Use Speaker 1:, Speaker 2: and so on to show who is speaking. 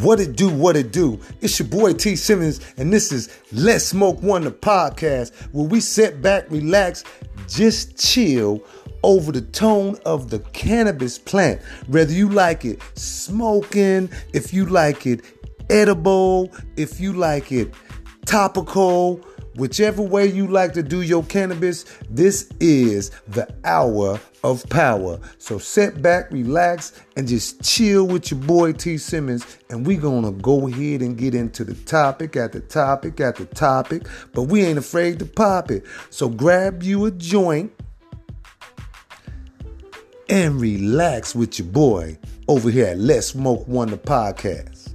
Speaker 1: What it do, what it do. It's your boy T Simmons, and this is Let's Smoke One, the podcast, where we sit back, relax, just chill over the tone of the cannabis plant. Whether you like it smoking, if you like it edible, if you like it topical, whichever way you like to do your cannabis, this is the hour of power. So sit back, relax, and just chill with your boy T Simmons. And we're gonna go ahead and get into the topic at the topic at the topic, but we ain't afraid to pop it. So grab you a joint and relax with your boy over here at Let's Smoke One the podcast.